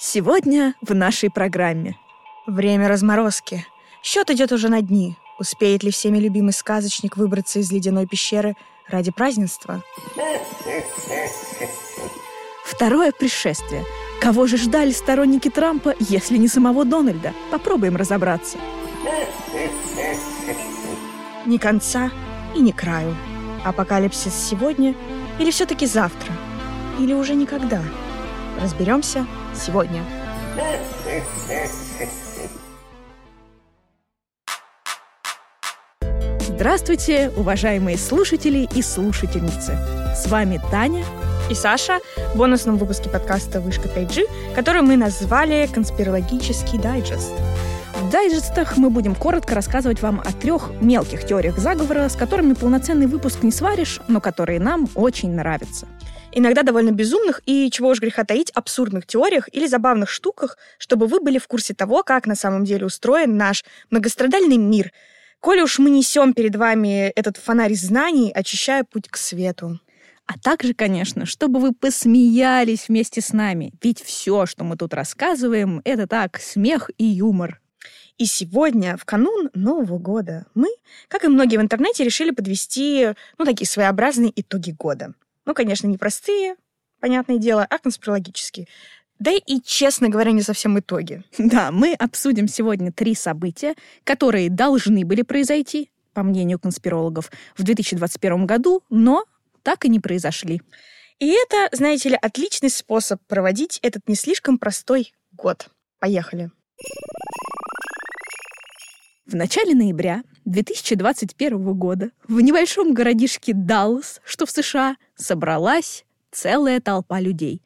Сегодня в нашей программе. Время разморозки. Счет идет уже на дни. Успеет ли всеми любимый сказочник выбраться из ледяной пещеры ради празднества? Второе пришествие. Кого же ждали сторонники Трампа, если не самого Дональда? Попробуем разобраться. Ни конца и ни краю. Апокалипсис сегодня или все-таки завтра? Или уже никогда? Разберемся сегодня. Здравствуйте, уважаемые слушатели и слушательницы. С вами Таня и Саша в бонусном выпуске подкаста «Вышка 5G», который мы назвали «Конспирологический дайджест». В дайджестах мы будем коротко рассказывать вам о трех мелких теориях заговора, с которыми полноценный выпуск не сваришь, но которые нам очень нравятся иногда довольно безумных и, чего уж греха таить, абсурдных теориях или забавных штуках, чтобы вы были в курсе того, как на самом деле устроен наш многострадальный мир. Коли уж мы несем перед вами этот фонарь знаний, очищая путь к свету. А также, конечно, чтобы вы посмеялись вместе с нами. Ведь все, что мы тут рассказываем, это так, смех и юмор. И сегодня, в канун Нового года, мы, как и многие в интернете, решили подвести, ну, такие своеобразные итоги года. Ну, конечно, не простые, понятное дело, а конспирологические. Да и, честно говоря, не совсем итоги. Да, мы обсудим сегодня три события, которые должны были произойти, по мнению конспирологов, в 2021 году, но так и не произошли. И это, знаете ли, отличный способ проводить этот не слишком простой год. Поехали. В начале ноября 2021 года в небольшом городишке Даллас, что в США, собралась целая толпа людей.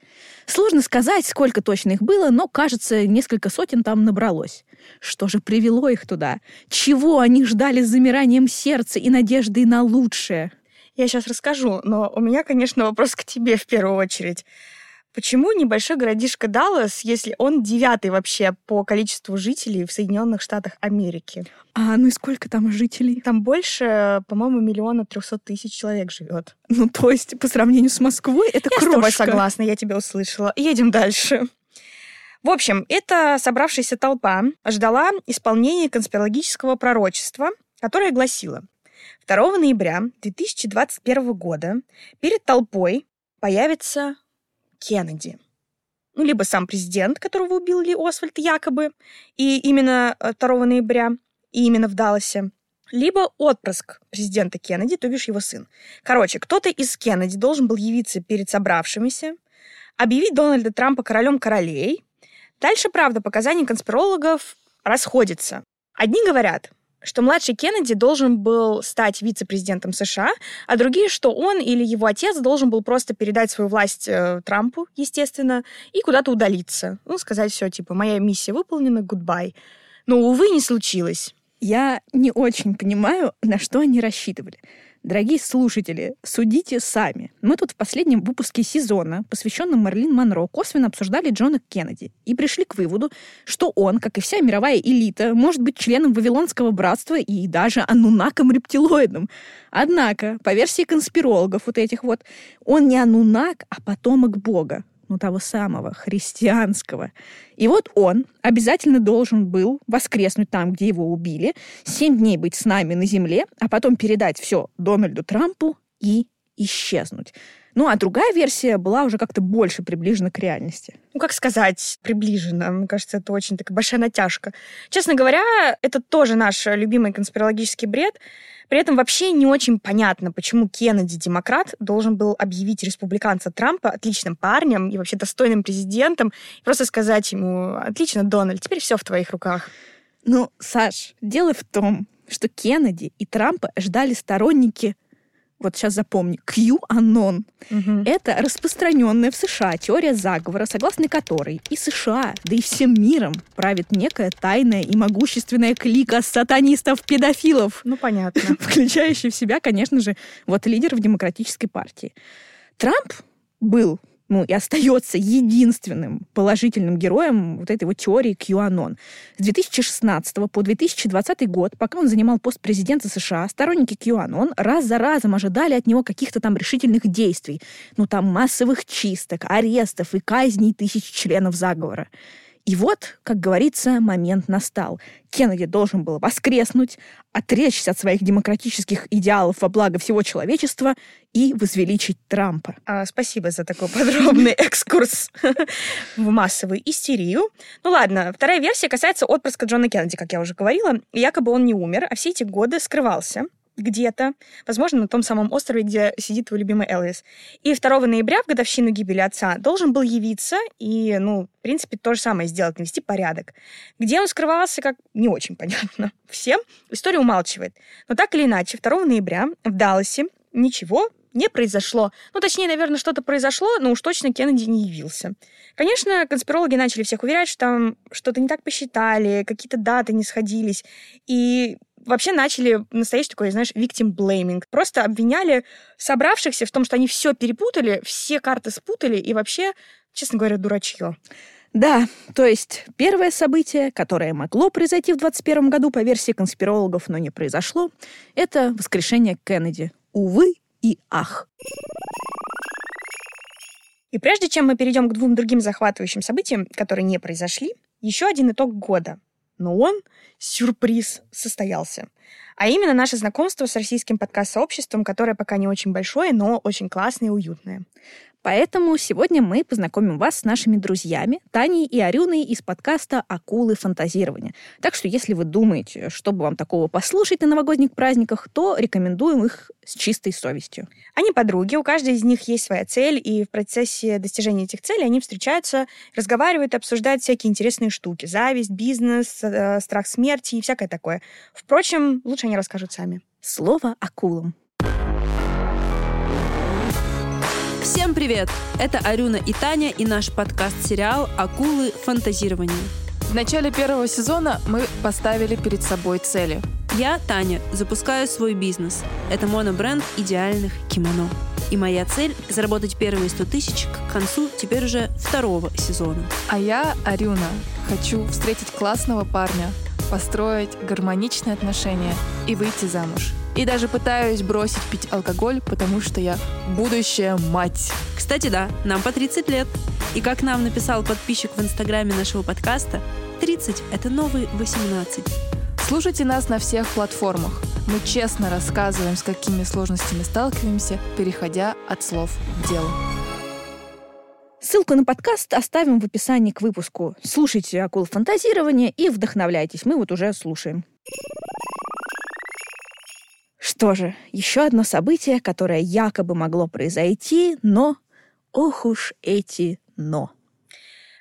Сложно сказать, сколько точно их было, но, кажется, несколько сотен там набралось. Что же привело их туда? Чего они ждали с замиранием сердца и надеждой на лучшее? Я сейчас расскажу, но у меня, конечно, вопрос к тебе в первую очередь. Почему небольшой городишко Даллас, если он девятый вообще по количеству жителей в Соединенных Штатах Америки? А ну и сколько там жителей? Там больше, по-моему, миллиона трехсот тысяч человек живет. Ну, то есть, по сравнению с Москвой, это я крошка. Я с тобой согласна, я тебя услышала. Едем дальше. В общем, эта собравшаяся толпа ждала исполнения конспирологического пророчества, которое гласило, 2 ноября 2021 года перед толпой появится Кеннеди. Ну, либо сам президент, которого убил Ли Освальд якобы, и именно 2 э, ноября, и именно в Далласе, либо отпрыск президента Кеннеди, то бишь его сын. Короче, кто-то из Кеннеди должен был явиться перед собравшимися, объявить Дональда Трампа королем королей. Дальше, правда, показания конспирологов расходятся. Одни говорят, что младший Кеннеди должен был стать вице-президентом США, а другие, что он или его отец должен был просто передать свою власть э, Трампу, естественно, и куда-то удалиться. Ну, сказать все, типа, моя миссия выполнена, goodbye. Но, увы, не случилось. Я не очень понимаю, на что они рассчитывали. Дорогие слушатели, судите сами. Мы тут в последнем выпуске сезона, посвященном Марлин Монро, косвенно обсуждали Джона Кеннеди и пришли к выводу, что он, как и вся мировая элита, может быть членом Вавилонского братства и даже анунаком-рептилоидом. Однако, по версии конспирологов вот этих вот, он не анунак, а потомок Бога ну, того самого, христианского. И вот он обязательно должен был воскреснуть там, где его убили, семь дней быть с нами на земле, а потом передать все Дональду Трампу и исчезнуть. Ну, а другая версия была уже как-то больше приближена к реальности. Ну, как сказать, приближена. Мне кажется, это очень такая большая натяжка. Честно говоря, это тоже наш любимый конспирологический бред. При этом вообще не очень понятно, почему Кеннеди, демократ, должен был объявить республиканца Трампа отличным парнем и вообще достойным президентом, и просто сказать ему, отлично, Дональд, теперь все в твоих руках. Ну, Саш, дело в том, что Кеннеди и Трампа ждали сторонники вот сейчас запомни, QAnon. Угу. Это распространенная в США теория заговора, согласно которой и США, да и всем миром правит некая тайная и могущественная клика сатанистов-педофилов. Ну, понятно. Включающая в себя, конечно же, вот лидер в демократической партии. Трамп был ну, и остается единственным положительным героем вот этой вот теории QAnon. С 2016 по 2020 год, пока он занимал пост президента США, сторонники QAnon раз за разом ожидали от него каких-то там решительных действий. Ну, там массовых чисток, арестов и казней тысяч членов заговора. И вот, как говорится, момент настал. Кеннеди должен был воскреснуть, отречься от своих демократических идеалов во благо всего человечества и возвеличить Трампа. А, спасибо за такой подробный экскурс в массовую истерию. Ну ладно, вторая версия касается отпрыска Джона Кеннеди, как я уже говорила. Якобы он не умер, а все эти годы скрывался где-то, возможно, на том самом острове, где сидит твой любимый Элвис. И 2 ноября, в годовщину гибели отца, должен был явиться и, ну, в принципе, то же самое сделать, навести порядок. Где он скрывался, как не очень понятно всем, история умалчивает. Но так или иначе, 2 ноября в Далласе ничего не произошло. Ну, точнее, наверное, что-то произошло, но уж точно Кеннеди не явился. Конечно, конспирологи начали всех уверять, что там что-то не так посчитали, какие-то даты не сходились. И вообще начали настоящий такой, знаешь, victim blaming. Просто обвиняли собравшихся в том, что они все перепутали, все карты спутали и вообще, честно говоря, дурачье. Да, то есть первое событие, которое могло произойти в 2021 году по версии конспирологов, но не произошло, это воскрешение Кеннеди. Увы и ах. И прежде чем мы перейдем к двум другим захватывающим событиям, которые не произошли, еще один итог года — но он, сюрприз, состоялся. А именно наше знакомство с российским подкаст-сообществом, которое пока не очень большое, но очень классное и уютное. Поэтому сегодня мы познакомим вас с нашими друзьями Таней и Арюной из подкаста «Акулы фантазирования». Так что если вы думаете, чтобы вам такого послушать на новогодних праздниках, то рекомендуем их с чистой совестью. Они подруги, у каждой из них есть своя цель, и в процессе достижения этих целей они встречаются, разговаривают, обсуждают всякие интересные штуки. Зависть, бизнес, э, страх смерти и всякое такое. Впрочем, лучше они расскажут сами. Слово акулам. Всем привет! Это Арюна и Таня и наш подкаст-сериал «Акулы фантазирования». В начале первого сезона мы поставили перед собой цели. Я, Таня, запускаю свой бизнес. Это монобренд идеальных кимоно. И моя цель — заработать первые 100 тысяч к концу теперь уже второго сезона. А я, Арюна, хочу встретить классного парня, построить гармоничные отношения и выйти замуж. И даже пытаюсь бросить пить алкоголь, потому что я будущая мать. Кстати, да, нам по 30 лет. И как нам написал подписчик в инстаграме нашего подкаста, 30 — это новый 18. Слушайте нас на всех платформах. Мы честно рассказываем, с какими сложностями сталкиваемся, переходя от слов к делу. Ссылку на подкаст оставим в описании к выпуску. Слушайте «Акул фантазирования» и вдохновляйтесь. Мы вот уже слушаем. Что же, еще одно событие, которое якобы могло произойти, но... Ох уж эти «но».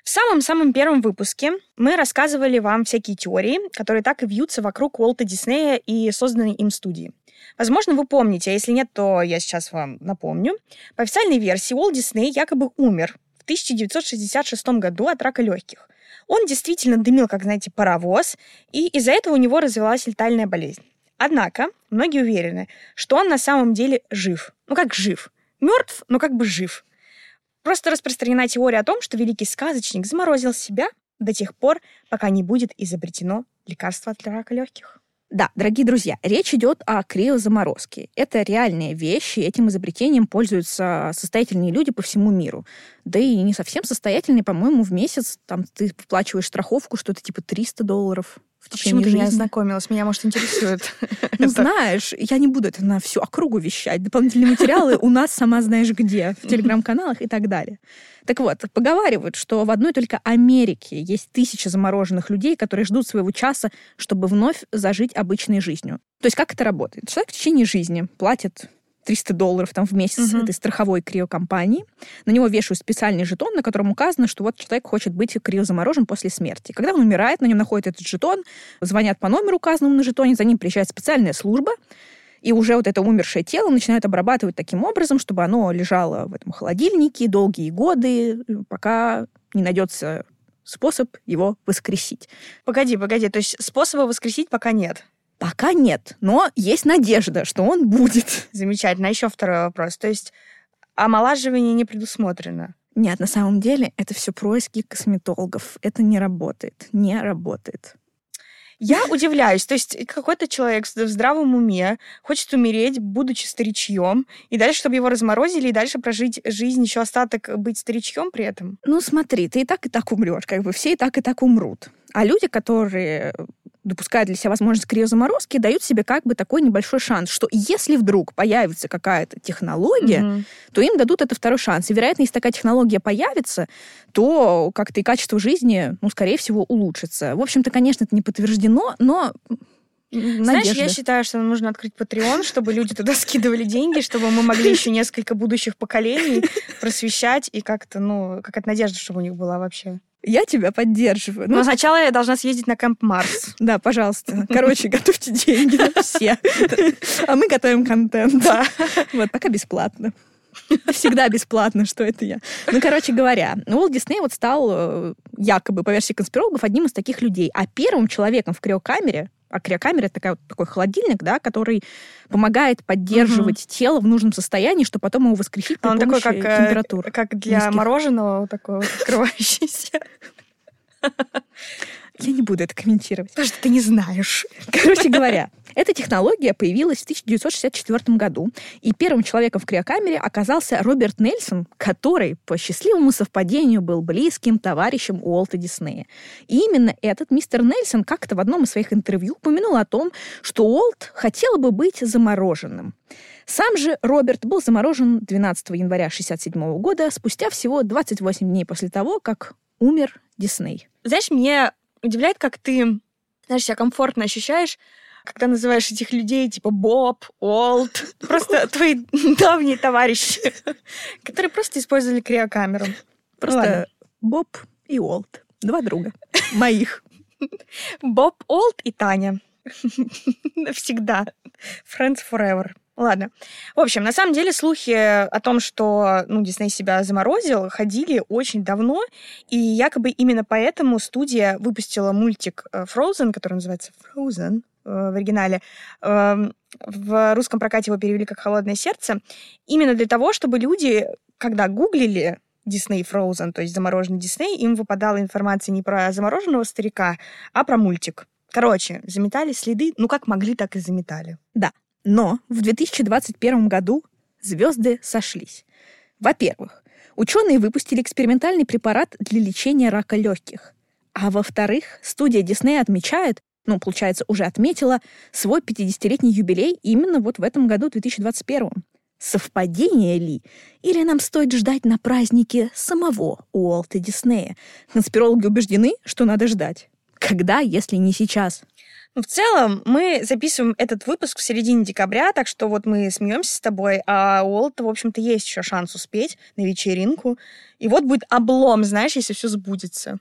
В самом-самом первом выпуске мы рассказывали вам всякие теории, которые так и вьются вокруг Уолта Диснея и созданной им студии. Возможно, вы помните, а если нет, то я сейчас вам напомню. По официальной версии Уолт Дисней якобы умер в 1966 году от рака легких. Он действительно дымил, как, знаете, паровоз, и из-за этого у него развилась летальная болезнь. Однако многие уверены, что он на самом деле жив. Ну как жив? Мертв, но как бы жив. Просто распространена теория о том, что великий сказочник заморозил себя до тех пор, пока не будет изобретено лекарство от рака легких. Да, дорогие друзья, речь идет о криозаморозке. Это реальные вещи, этим изобретением пользуются состоятельные люди по всему миру. Да и не совсем состоятельные, по-моему, в месяц там ты выплачиваешь страховку, что-то типа 300 долларов в течение Почему жизни. меня ознакомилась? Меня, может, интересует. Ну, знаешь, я не буду это на всю округу вещать. Дополнительные материалы у нас сама знаешь где, в телеграм-каналах и так далее. Так вот, поговаривают, что в одной только Америке есть тысячи замороженных людей, которые ждут своего часа, чтобы вновь зажить обычной жизнью. То есть как это работает? Человек в течение жизни платит 300 долларов там в месяц Мгм. этой страховой криокомпании. На него вешают специальный жетон, на котором указано, что вот человек хочет быть криозаморожен после смерти. Когда он умирает, на нем находят этот жетон, звонят по номеру, указанному на жетоне, за ним приезжает специальная служба, и уже вот это умершее тело начинают обрабатывать таким образом, чтобы оно лежало в этом холодильнике долгие годы, пока не найдется способ его воскресить. Погоди, погоди, то есть способа воскресить пока нет. Пока нет, но есть надежда, что он будет. Замечательно. А еще второй вопрос. То есть омолаживание не предусмотрено. Нет, на самом деле это все происки косметологов. Это не работает. Не работает. Я удивляюсь. То есть какой-то человек в здравом уме хочет умереть, будучи старичьем, и дальше, чтобы его разморозили, и дальше прожить жизнь, еще остаток быть старичьем при этом. Ну смотри, ты и так, и так умрешь. Как бы все и так, и так умрут. А люди, которые допускают для себя возможность криозаморозки, дают себе как бы такой небольшой шанс, что если вдруг появится какая-то технология, mm-hmm. то им дадут это второй шанс. И, вероятно, если такая технология появится, то как-то и качество жизни, ну, скорее всего, улучшится. В общем-то, конечно, это не подтверждено, но Надежда. Знаешь, я считаю, что нам нужно открыть Patreon, чтобы люди туда скидывали деньги, чтобы мы могли еще несколько будущих поколений просвещать и как-то, ну, какая-то надежда, чтобы у них была вообще. Я тебя поддерживаю. Но ну, сначала я должна съездить на Кэмп Марс. Да, пожалуйста. Короче, готовьте деньги все. А мы готовим контент. Да. Вот, пока бесплатно. Всегда бесплатно, что это я. Ну, короче говоря, Уолт Дисней вот стал э, якобы, по версии конспирологов, одним из таких людей. А первым человеком в криокамере а криокамера это такая, такой холодильник, да, который помогает поддерживать угу. тело в нужном состоянии, чтобы потом его воскресить при Он помощи такой, как, температур. Как для низких. мороженого, вот такой вот открывающийся. Я не буду это комментировать. Потому что ты не знаешь. Короче говоря, эта технология появилась в 1964 году, и первым человеком в криокамере оказался Роберт Нельсон, который по счастливому совпадению был близким товарищем Уолта Диснея. И именно этот мистер Нельсон как-то в одном из своих интервью упомянул о том, что Уолт хотел бы быть замороженным. Сам же Роберт был заморожен 12 января 1967 года, спустя всего 28 дней после того, как умер Дисней. Знаешь, мне удивляет, как ты, знаешь, себя комфортно ощущаешь, когда называешь этих людей типа Боб, Олд, просто твои давние товарищи, которые просто использовали криокамеру. Просто Боб и Олд. Два друга. Моих. Боб, Олд и Таня. Навсегда. Friends forever. Ладно. В общем, на самом деле слухи о том, что ну, Дисней себя заморозил, ходили очень давно, и якобы именно поэтому студия выпустила мультик э, Frozen, который называется Frozen э, в оригинале. Эм, в русском прокате его перевели как «Холодное сердце», именно для того, чтобы люди, когда гуглили Дисней Frozen, то есть замороженный Дисней, им выпадала информация не про замороженного старика, а про мультик. Короче, заметали следы, ну как могли, так и заметали. Да. Но в 2021 году звезды сошлись. Во-первых, ученые выпустили экспериментальный препарат для лечения рака легких. А во-вторых, студия Дисней отмечает, ну, получается, уже отметила свой 50-летний юбилей именно вот в этом году, 2021. Совпадение ли? Или нам стоит ждать на празднике самого Уолта Диснея? Конспирологи убеждены, что надо ждать. Когда, если не сейчас? В целом, мы записываем этот выпуск в середине декабря, так что вот мы смеемся с тобой, а у Уолта, в общем-то, есть еще шанс успеть на вечеринку. И вот будет облом, знаешь, если все сбудется.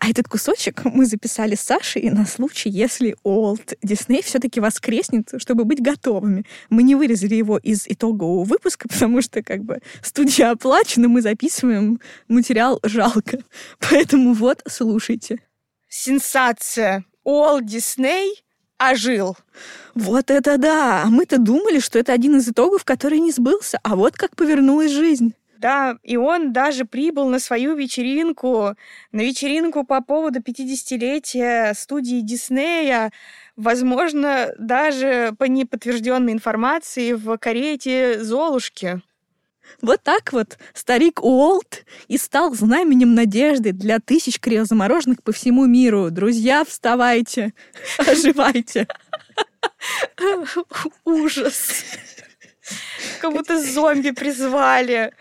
А этот кусочек мы записали с Сашей на случай, если Олд Дисней все-таки воскреснет, чтобы быть готовыми. Мы не вырезали его из итогового выпуска, потому что как бы студия оплачена, мы записываем материал жалко. Поэтому вот, слушайте сенсация. Уолт Дисней ожил. Вот это да! Мы-то думали, что это один из итогов, который не сбылся. А вот как повернулась жизнь. Да, и он даже прибыл на свою вечеринку, на вечеринку по поводу 50-летия студии Диснея, возможно, даже по неподтвержденной информации в карете Золушки. Вот так вот старик Уолт и стал знаменем надежды для тысяч криозамороженных по всему миру. Друзья, вставайте, оживайте. Ужас. Как будто зомби призвали.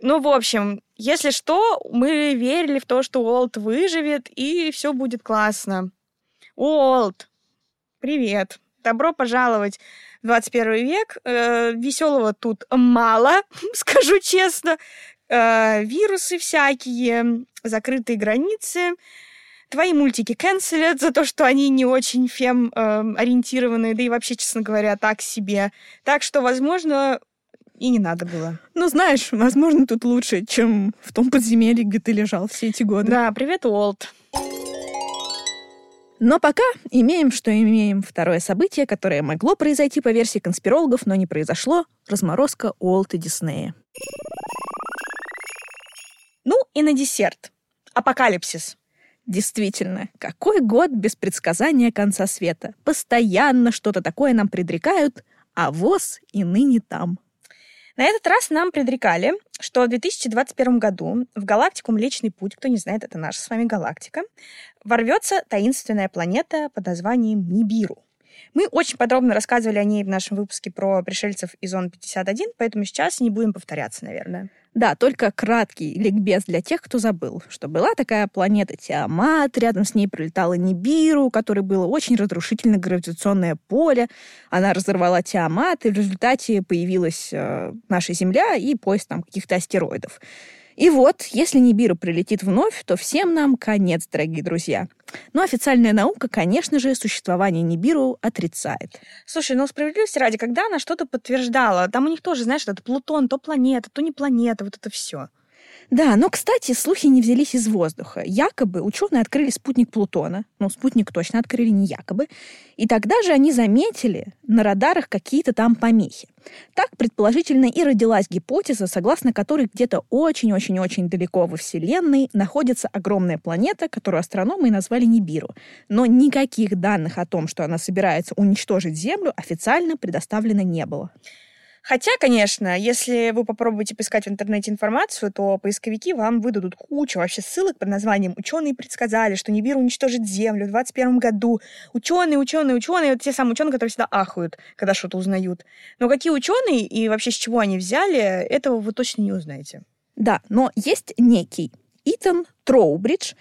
Ну, в общем, если что, мы верили в то, что Уолт выживет, и все будет классно. Уолт, привет. Добро пожаловать 21 век. Э, веселого тут мало, скажу честно. Э, вирусы всякие, закрытые границы. Твои мультики канцелят за то, что они не очень фем-ориентированные, да и вообще, честно говоря, так себе. Так что, возможно, и не надо было. Ну, знаешь, возможно, тут лучше, чем в том подземелье, где ты лежал все эти годы. Да, привет, Уолт. Но пока имеем, что имеем. Второе событие, которое могло произойти по версии конспирологов, но не произошло — разморозка Уолта Диснея. Ну и на десерт. Апокалипсис. Действительно, какой год без предсказания конца света? Постоянно что-то такое нам предрекают, а ВОЗ и ныне там. На этот раз нам предрекали, что в 2021 году в галактику Млечный Путь, кто не знает, это наша с вами галактика, ворвется таинственная планета под названием Нибиру. Мы очень подробно рассказывали о ней в нашем выпуске про пришельцев из зоны 51, поэтому сейчас не будем повторяться, наверное. Да, только краткий ликбез для тех, кто забыл, что была такая планета Тиамат, рядом с ней пролетала Нибиру, у которой было очень разрушительное гравитационное поле. Она разорвала Тиамат, и в результате появилась э, наша Земля и пояс там каких-то астероидов. И вот, если Нибиру прилетит вновь, то всем нам конец, дорогие друзья. Но официальная наука, конечно же, существование Нибиру отрицает. Слушай, ну справедливости ради, когда она что-то подтверждала, там у них тоже, знаешь, это Плутон, то планета, то не планета, вот это все. Да, но, кстати, слухи не взялись из воздуха. Якобы ученые открыли спутник Плутона. Ну, спутник точно открыли, не якобы. И тогда же они заметили на радарах какие-то там помехи. Так, предположительно, и родилась гипотеза, согласно которой где-то очень-очень-очень далеко во Вселенной находится огромная планета, которую астрономы назвали Нибиру. Но никаких данных о том, что она собирается уничтожить Землю, официально предоставлено не было. Хотя, конечно, если вы попробуете поискать в интернете информацию, то поисковики вам выдадут кучу вообще ссылок под названием «Ученые предсказали, что Нибиру уничтожит Землю в 2021 году». Ученые, ученые, ученые, вот те самые ученые, которые всегда ахают, когда что-то узнают. Но какие ученые и вообще с чего они взяли, этого вы точно не узнаете. Да, но есть некий Итан Троубридж,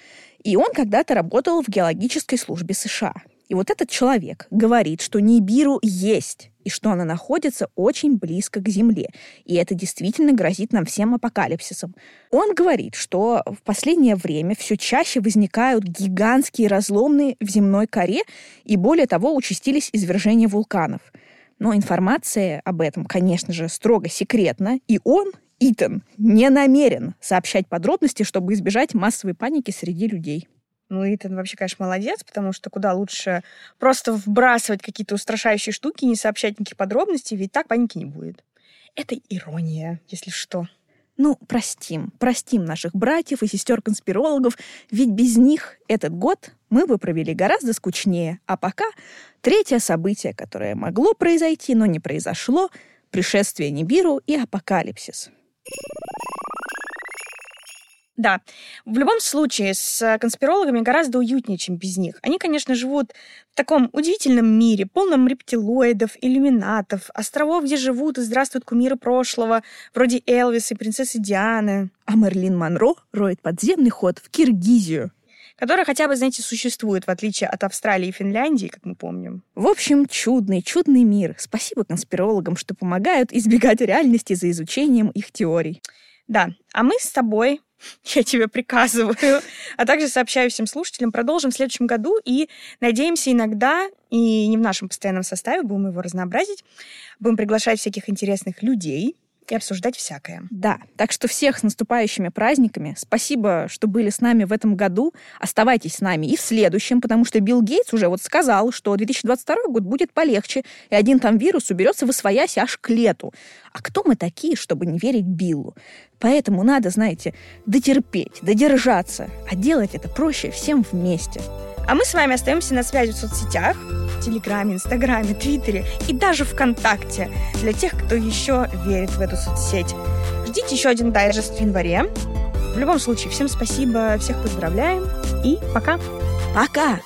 и он когда-то работал в геологической службе США. И вот этот человек говорит, что Нибиру есть, и что она находится очень близко к Земле. И это действительно грозит нам всем апокалипсисом. Он говорит, что в последнее время все чаще возникают гигантские разломные в земной коре, и более того, участились извержения вулканов. Но информация об этом, конечно же, строго секретна, и он, Итан, не намерен сообщать подробности, чтобы избежать массовой паники среди людей. Ну, Итан вообще, конечно, молодец, потому что куда лучше просто вбрасывать какие-то устрашающие штуки, не сообщать никаких подробностей, ведь так паники не будет. Это ирония, если что. Ну, простим, простим наших братьев и сестер-конспирологов, ведь без них этот год мы бы провели гораздо скучнее. А пока третье событие, которое могло произойти, но не произошло, пришествие Нибиру и апокалипсис. Да, в любом случае с конспирологами гораздо уютнее, чем без них. Они, конечно, живут в таком удивительном мире, полном рептилоидов, иллюминатов, островов, где живут и здравствуют кумиры прошлого, вроде Элвиса и принцессы Дианы. А Мерлин Монро роет подземный ход в Киргизию которая хотя бы, знаете, существует, в отличие от Австралии и Финляндии, как мы помним. В общем, чудный, чудный мир. Спасибо конспирологам, что помогают избегать реальности за изучением их теорий. Да, а мы с тобой я тебе приказываю, а также сообщаю всем слушателям. Продолжим в следующем году и надеемся иногда, и не в нашем постоянном составе, будем его разнообразить, будем приглашать всяких интересных людей, и обсуждать всякое. Да, так что всех с наступающими праздниками. Спасибо, что были с нами в этом году. Оставайтесь с нами и в следующем, потому что Билл Гейтс уже вот сказал, что 2022 год будет полегче, и один там вирус уберется в освоясь аж к лету. А кто мы такие, чтобы не верить Биллу? Поэтому надо, знаете, дотерпеть, додержаться, а делать это проще всем вместе. А мы с вами остаемся на связи в соцсетях, в Телеграме, Инстаграме, Твиттере и даже ВКонтакте для тех, кто еще верит в эту соцсеть. Ждите еще один дайджест в январе. В любом случае, всем спасибо, всех поздравляем и пока. Пока!